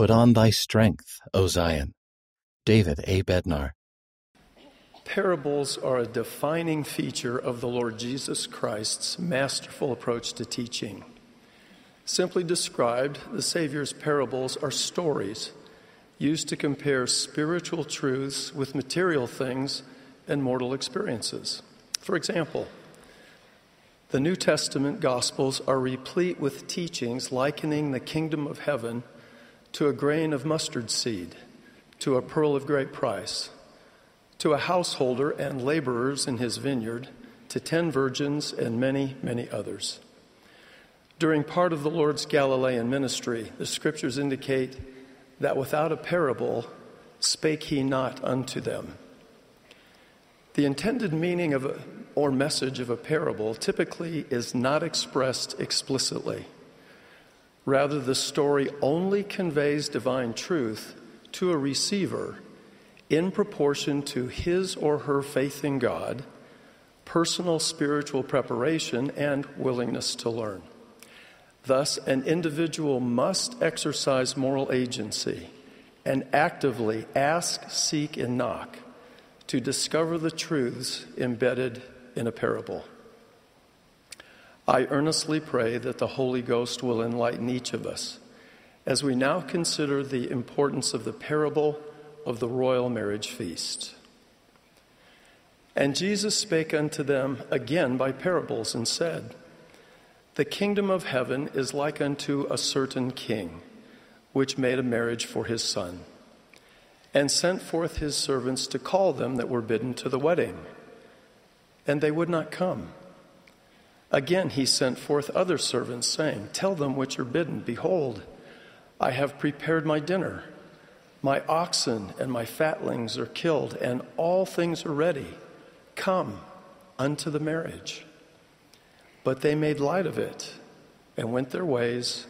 Put on thy strength, O Zion. David A. Bednar. Parables are a defining feature of the Lord Jesus Christ's masterful approach to teaching. Simply described, the Savior's parables are stories used to compare spiritual truths with material things and mortal experiences. For example, the New Testament Gospels are replete with teachings likening the kingdom of heaven to a grain of mustard seed, to a pearl of great price to a householder and laborers in his vineyard, to ten virgins and many, many others. During part of the Lord's Galilean ministry, the scriptures indicate that without a parable spake he not unto them. The intended meaning of a, or message of a parable typically is not expressed explicitly. Rather, the story only conveys divine truth to a receiver in proportion to his or her faith in God, personal spiritual preparation, and willingness to learn. Thus, an individual must exercise moral agency and actively ask, seek, and knock to discover the truths embedded in a parable. I earnestly pray that the Holy Ghost will enlighten each of us as we now consider the importance of the parable of the royal marriage feast. And Jesus spake unto them again by parables and said, The kingdom of heaven is like unto a certain king, which made a marriage for his son, and sent forth his servants to call them that were bidden to the wedding. And they would not come. Again he sent forth other servants, saying, Tell them which are bidden, Behold, I have prepared my dinner. My oxen and my fatlings are killed, and all things are ready. Come unto the marriage. But they made light of it and went their ways,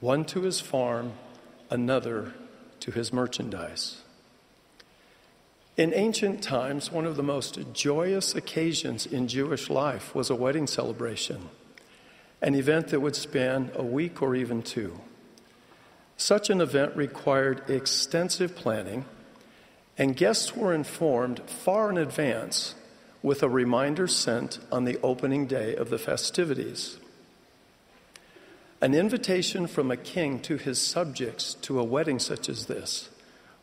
one to his farm, another to his merchandise. In ancient times, one of the most joyous occasions in Jewish life was a wedding celebration, an event that would span a week or even two. Such an event required extensive planning, and guests were informed far in advance with a reminder sent on the opening day of the festivities. An invitation from a king to his subjects to a wedding such as this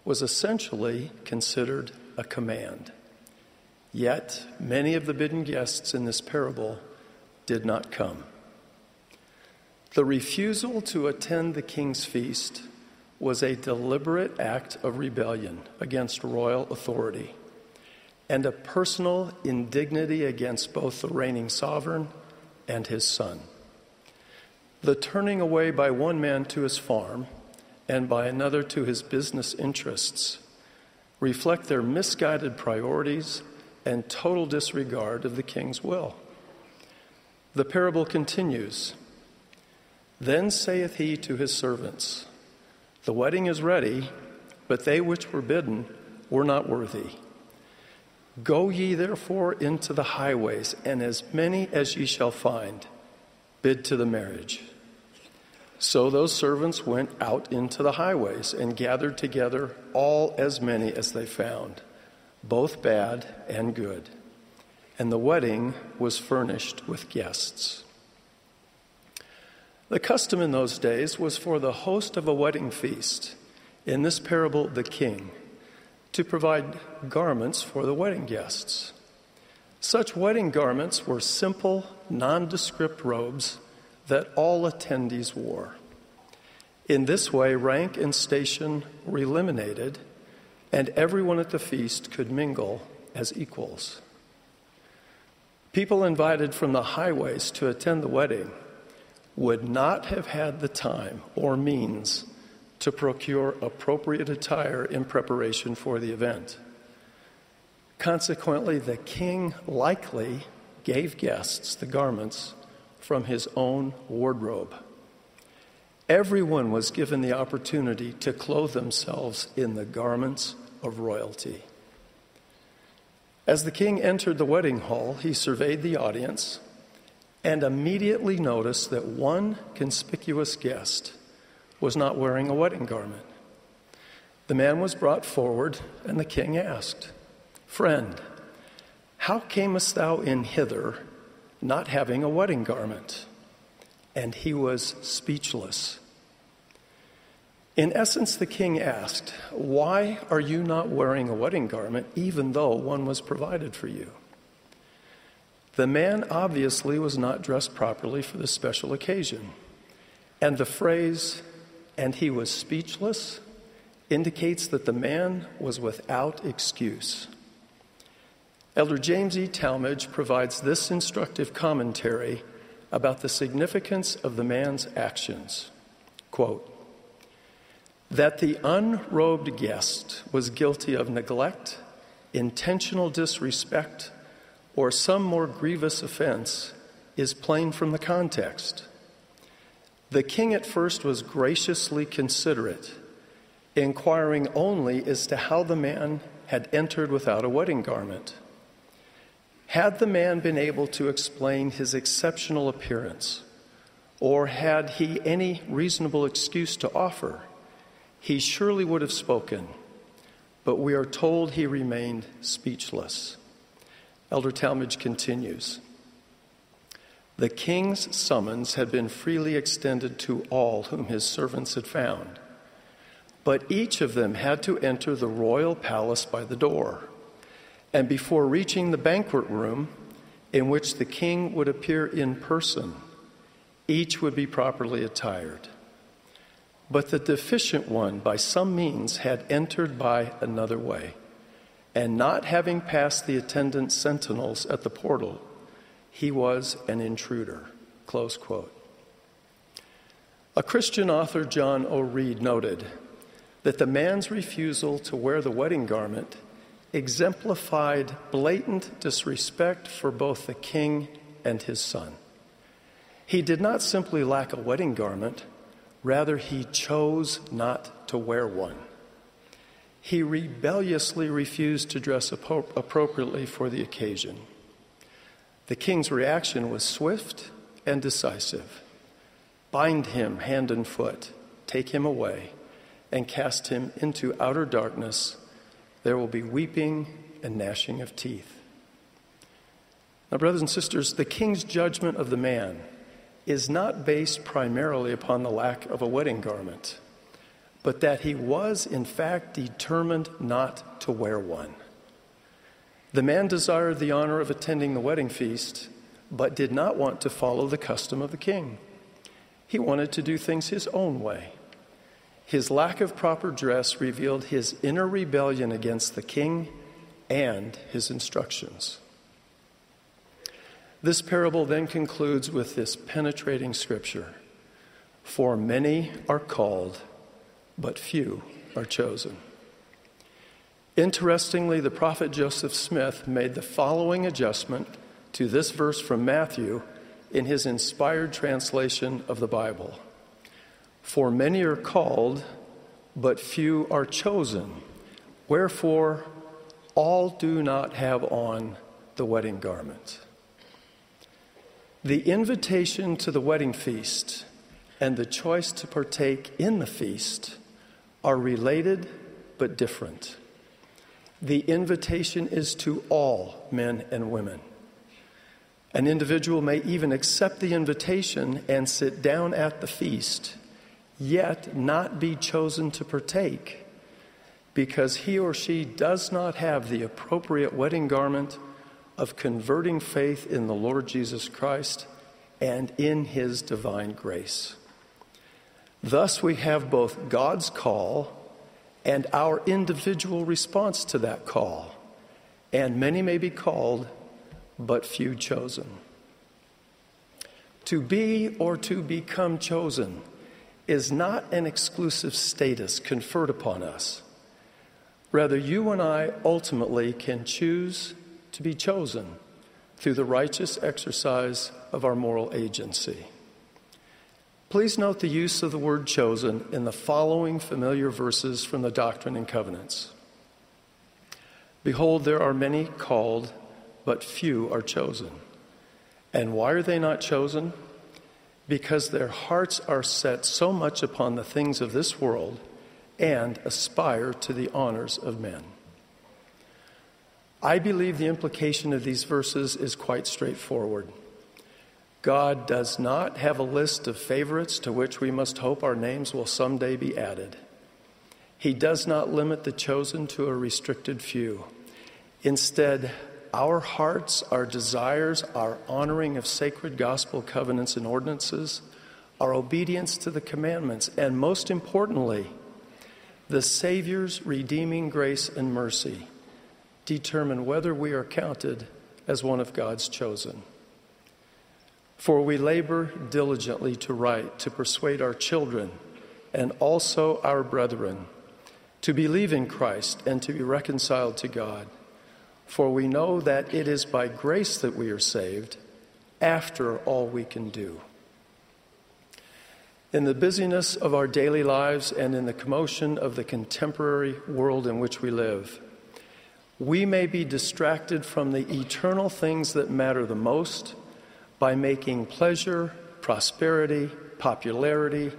was essentially considered a command. Yet, many of the bidden guests in this parable did not come. The refusal to attend the king's feast was a deliberate act of rebellion against royal authority and a personal indignity against both the reigning sovereign and his son. The turning away by one man to his farm and by another to his business interests reflect their misguided priorities and total disregard of the king's will. The parable continues then saith he to his servants, The wedding is ready, but they which were bidden were not worthy. Go ye therefore into the highways, and as many as ye shall find, bid to the marriage. So those servants went out into the highways and gathered together all as many as they found, both bad and good. And the wedding was furnished with guests. The custom in those days was for the host of a wedding feast, in this parable, the king, to provide garments for the wedding guests. Such wedding garments were simple, nondescript robes that all attendees wore. In this way, rank and station were eliminated, and everyone at the feast could mingle as equals. People invited from the highways to attend the wedding would not have had the time or means to procure appropriate attire in preparation for the event. Consequently, the king likely gave guests the garments from his own wardrobe. Everyone was given the opportunity to clothe themselves in the garments of royalty. As the king entered the wedding hall, he surveyed the audience and immediately noticed that one conspicuous guest was not wearing a wedding garment. The man was brought forward, and the king asked, Friend, how camest thou in hither, not having a wedding garment? And he was speechless. In essence, the king asked, Why are you not wearing a wedding garment, even though one was provided for you? The man obviously was not dressed properly for this special occasion. And the phrase, and he was speechless, indicates that the man was without excuse. Elder James E. Talmage provides this instructive commentary about the significance of the man's actions. Quote, that the unrobed guest was guilty of neglect, intentional disrespect, or some more grievous offense is plain from the context. The king at first was graciously considerate inquiring only as to how the man had entered without a wedding garment. Had the man been able to explain his exceptional appearance, or had he any reasonable excuse to offer, he surely would have spoken, but we are told he remained speechless. Elder Talmage continues The king's summons had been freely extended to all whom his servants had found. But each of them had to enter the royal palace by the door. And before reaching the banquet room, in which the king would appear in person, each would be properly attired. But the deficient one, by some means, had entered by another way, and not having passed the attendant sentinels at the portal, he was an intruder. Close quote. A Christian author, John O. Reid, noted that the man's refusal to wear the wedding garment exemplified blatant disrespect for both the king and his son. He did not simply lack a wedding garment, rather, he chose not to wear one. He rebelliously refused to dress appropriately for the occasion. The king's reaction was swift and decisive bind him hand and foot, take him away and cast him into outer darkness. There will be weeping and gnashing of teeth. Now, brothers and sisters, the king's judgment of the man is not based primarily upon the lack of a wedding garment, but that he was, in fact, determined not to wear one. The man desired the honor of attending the wedding feast, but did not want to follow the custom of the king. He wanted to do things his own way. His lack of proper dress revealed his inner rebellion against the king and his instructions. This parable then concludes with this penetrating scripture For many are called, but few are chosen. Interestingly, the prophet Joseph Smith made the following adjustment to this verse from Matthew in his inspired translation of the Bible. For many are called, but few are chosen. Wherefore, all do not have on the wedding garment. The invitation to the wedding feast and the choice to partake in the feast are related but different. The invitation is to all men and women. An individual may even accept the invitation and sit down at the feast yet not be chosen to partake because he or she does not have the appropriate wedding garment of converting faith in the Lord Jesus Christ and in his divine grace. Thus, we have both God's call and our individual response to that call. And many may be called, but few chosen. To be or to become chosen is not an exclusive status conferred upon us. Rather, you and I ultimately can choose to be chosen through the righteous exercise of our moral agency. Please note the use of the word chosen in the following familiar verses from the Doctrine and Covenants. Behold, there are many called, but few are chosen. And why are they not chosen? Because their hearts are set so much upon the things of this world and aspire to the honors of men. I believe the implication of these verses is quite straightforward. God does not have a list of favorites to which we must hope our names will someday be added. He does not limit the chosen to a restricted few. Instead, our hearts, our desires, our honoring of sacred gospel covenants and ordinances, our obedience to the commandments, and most importantly, the Savior's redeeming grace and mercy determine whether we are counted as one of God's chosen. For we labor diligently to write, to persuade our children and also our brethren to believe in Christ and to be reconciled to God. For we know that it is by grace that we are saved, after all we can do. In the busyness of our daily lives and in the commotion of the contemporary world in which we live, we may be distracted from the eternal things that matter the most by making pleasure, prosperity, popularity,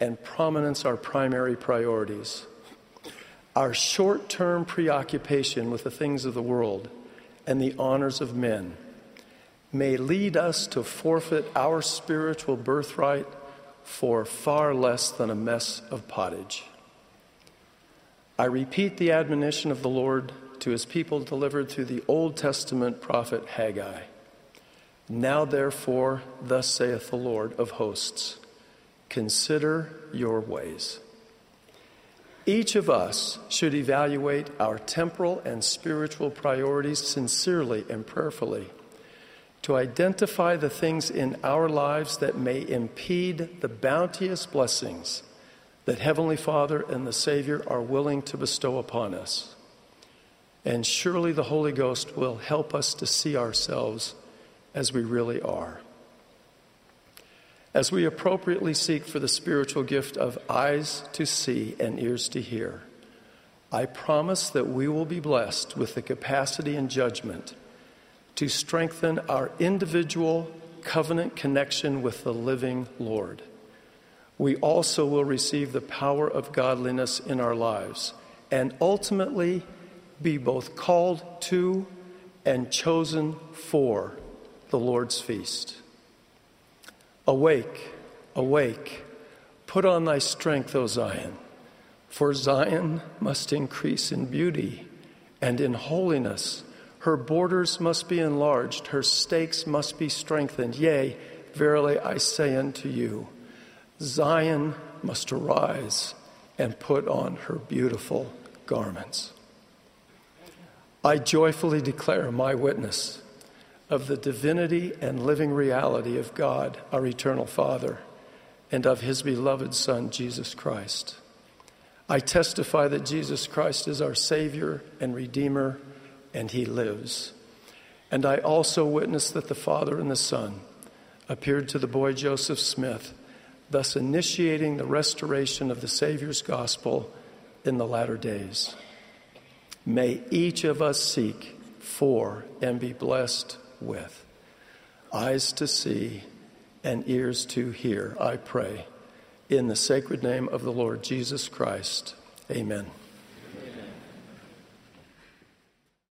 and prominence our primary priorities. Our short term preoccupation with the things of the world and the honors of men may lead us to forfeit our spiritual birthright for far less than a mess of pottage. I repeat the admonition of the Lord to his people delivered through the Old Testament prophet Haggai. Now, therefore, thus saith the Lord of hosts consider your ways. Each of us should evaluate our temporal and spiritual priorities sincerely and prayerfully to identify the things in our lives that may impede the bounteous blessings that Heavenly Father and the Savior are willing to bestow upon us. And surely the Holy Ghost will help us to see ourselves as we really are. As we appropriately seek for the spiritual gift of eyes to see and ears to hear, I promise that we will be blessed with the capacity and judgment to strengthen our individual covenant connection with the living Lord. We also will receive the power of godliness in our lives and ultimately be both called to and chosen for the Lord's feast. Awake, awake, put on thy strength, O Zion, for Zion must increase in beauty and in holiness her borders must be enlarged, her stakes must be strengthened. Yea, verily I say unto you, Zion must arise and put on her beautiful garments. I joyfully declare my witness of the divinity and living reality of God, our eternal Father, and of his beloved Son, Jesus Christ. I testify that Jesus Christ is our Savior and Redeemer and he lives. And I also witness that the Father and the Son appeared to the boy Joseph Smith, thus initiating the restoration of the Savior's gospel in the latter days. May each of us seek for and be blessed with eyes to see and ears to hear, I pray. In the sacred name of the Lord Jesus Christ, amen.